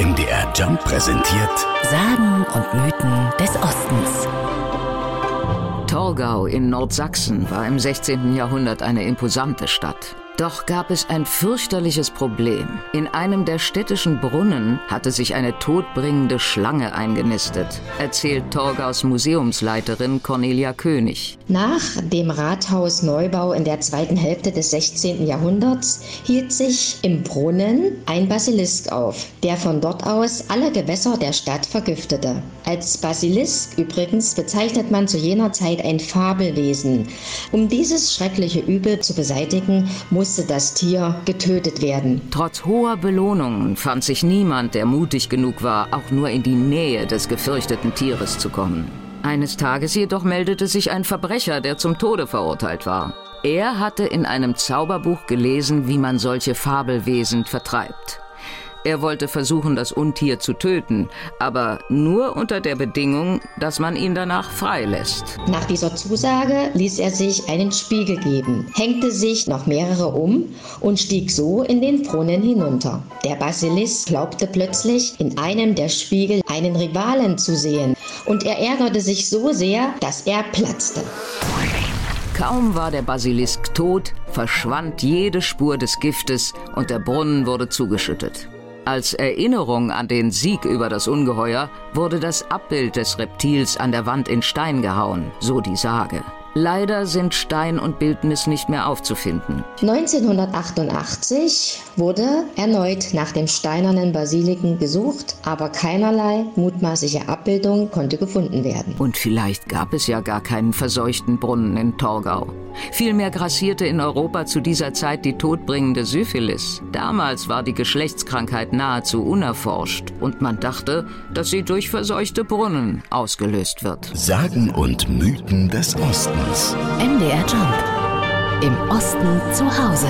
MDR Jump präsentiert Sagen und Mythen des Ostens. Torgau in Nordsachsen war im 16. Jahrhundert eine imposante Stadt. Doch gab es ein fürchterliches Problem. In einem der städtischen Brunnen hatte sich eine todbringende Schlange eingenistet, erzählt Torgaus Museumsleiterin Cornelia König. Nach dem Rathausneubau in der zweiten Hälfte des 16. Jahrhunderts hielt sich im Brunnen ein Basilisk auf, der von dort aus alle Gewässer der Stadt vergiftete. Als Basilisk übrigens bezeichnet man zu jener Zeit ein Fabelwesen. Um dieses schreckliche Übel zu beseitigen, musste das Tier getötet werden. Trotz hoher Belohnungen fand sich niemand, der mutig genug war, auch nur in die Nähe des gefürchteten Tieres zu kommen. Eines Tages jedoch meldete sich ein Verbrecher, der zum Tode verurteilt war. Er hatte in einem Zauberbuch gelesen, wie man solche Fabelwesen vertreibt. Er wollte versuchen, das Untier zu töten, aber nur unter der Bedingung, dass man ihn danach freilässt. Nach dieser Zusage ließ er sich einen Spiegel geben, hängte sich noch mehrere um und stieg so in den Brunnen hinunter. Der Basilisk glaubte plötzlich, in einem der Spiegel einen Rivalen zu sehen und er ärgerte sich so sehr, dass er platzte. Kaum war der Basilisk tot, verschwand jede Spur des Giftes und der Brunnen wurde zugeschüttet. Als Erinnerung an den Sieg über das Ungeheuer wurde das Abbild des Reptils an der Wand in Stein gehauen, so die Sage. Leider sind Stein und Bildnis nicht mehr aufzufinden. 1988 wurde erneut nach dem steinernen Basiliken gesucht, aber keinerlei mutmaßliche Abbildung konnte gefunden werden. Und vielleicht gab es ja gar keinen verseuchten Brunnen in Torgau. Vielmehr grassierte in Europa zu dieser Zeit die todbringende Syphilis. Damals war die Geschlechtskrankheit nahezu unerforscht und man dachte, dass sie durch verseuchte Brunnen ausgelöst wird. Sagen und Mythen des Ostens. MDR Jump. Im Osten zu Hause.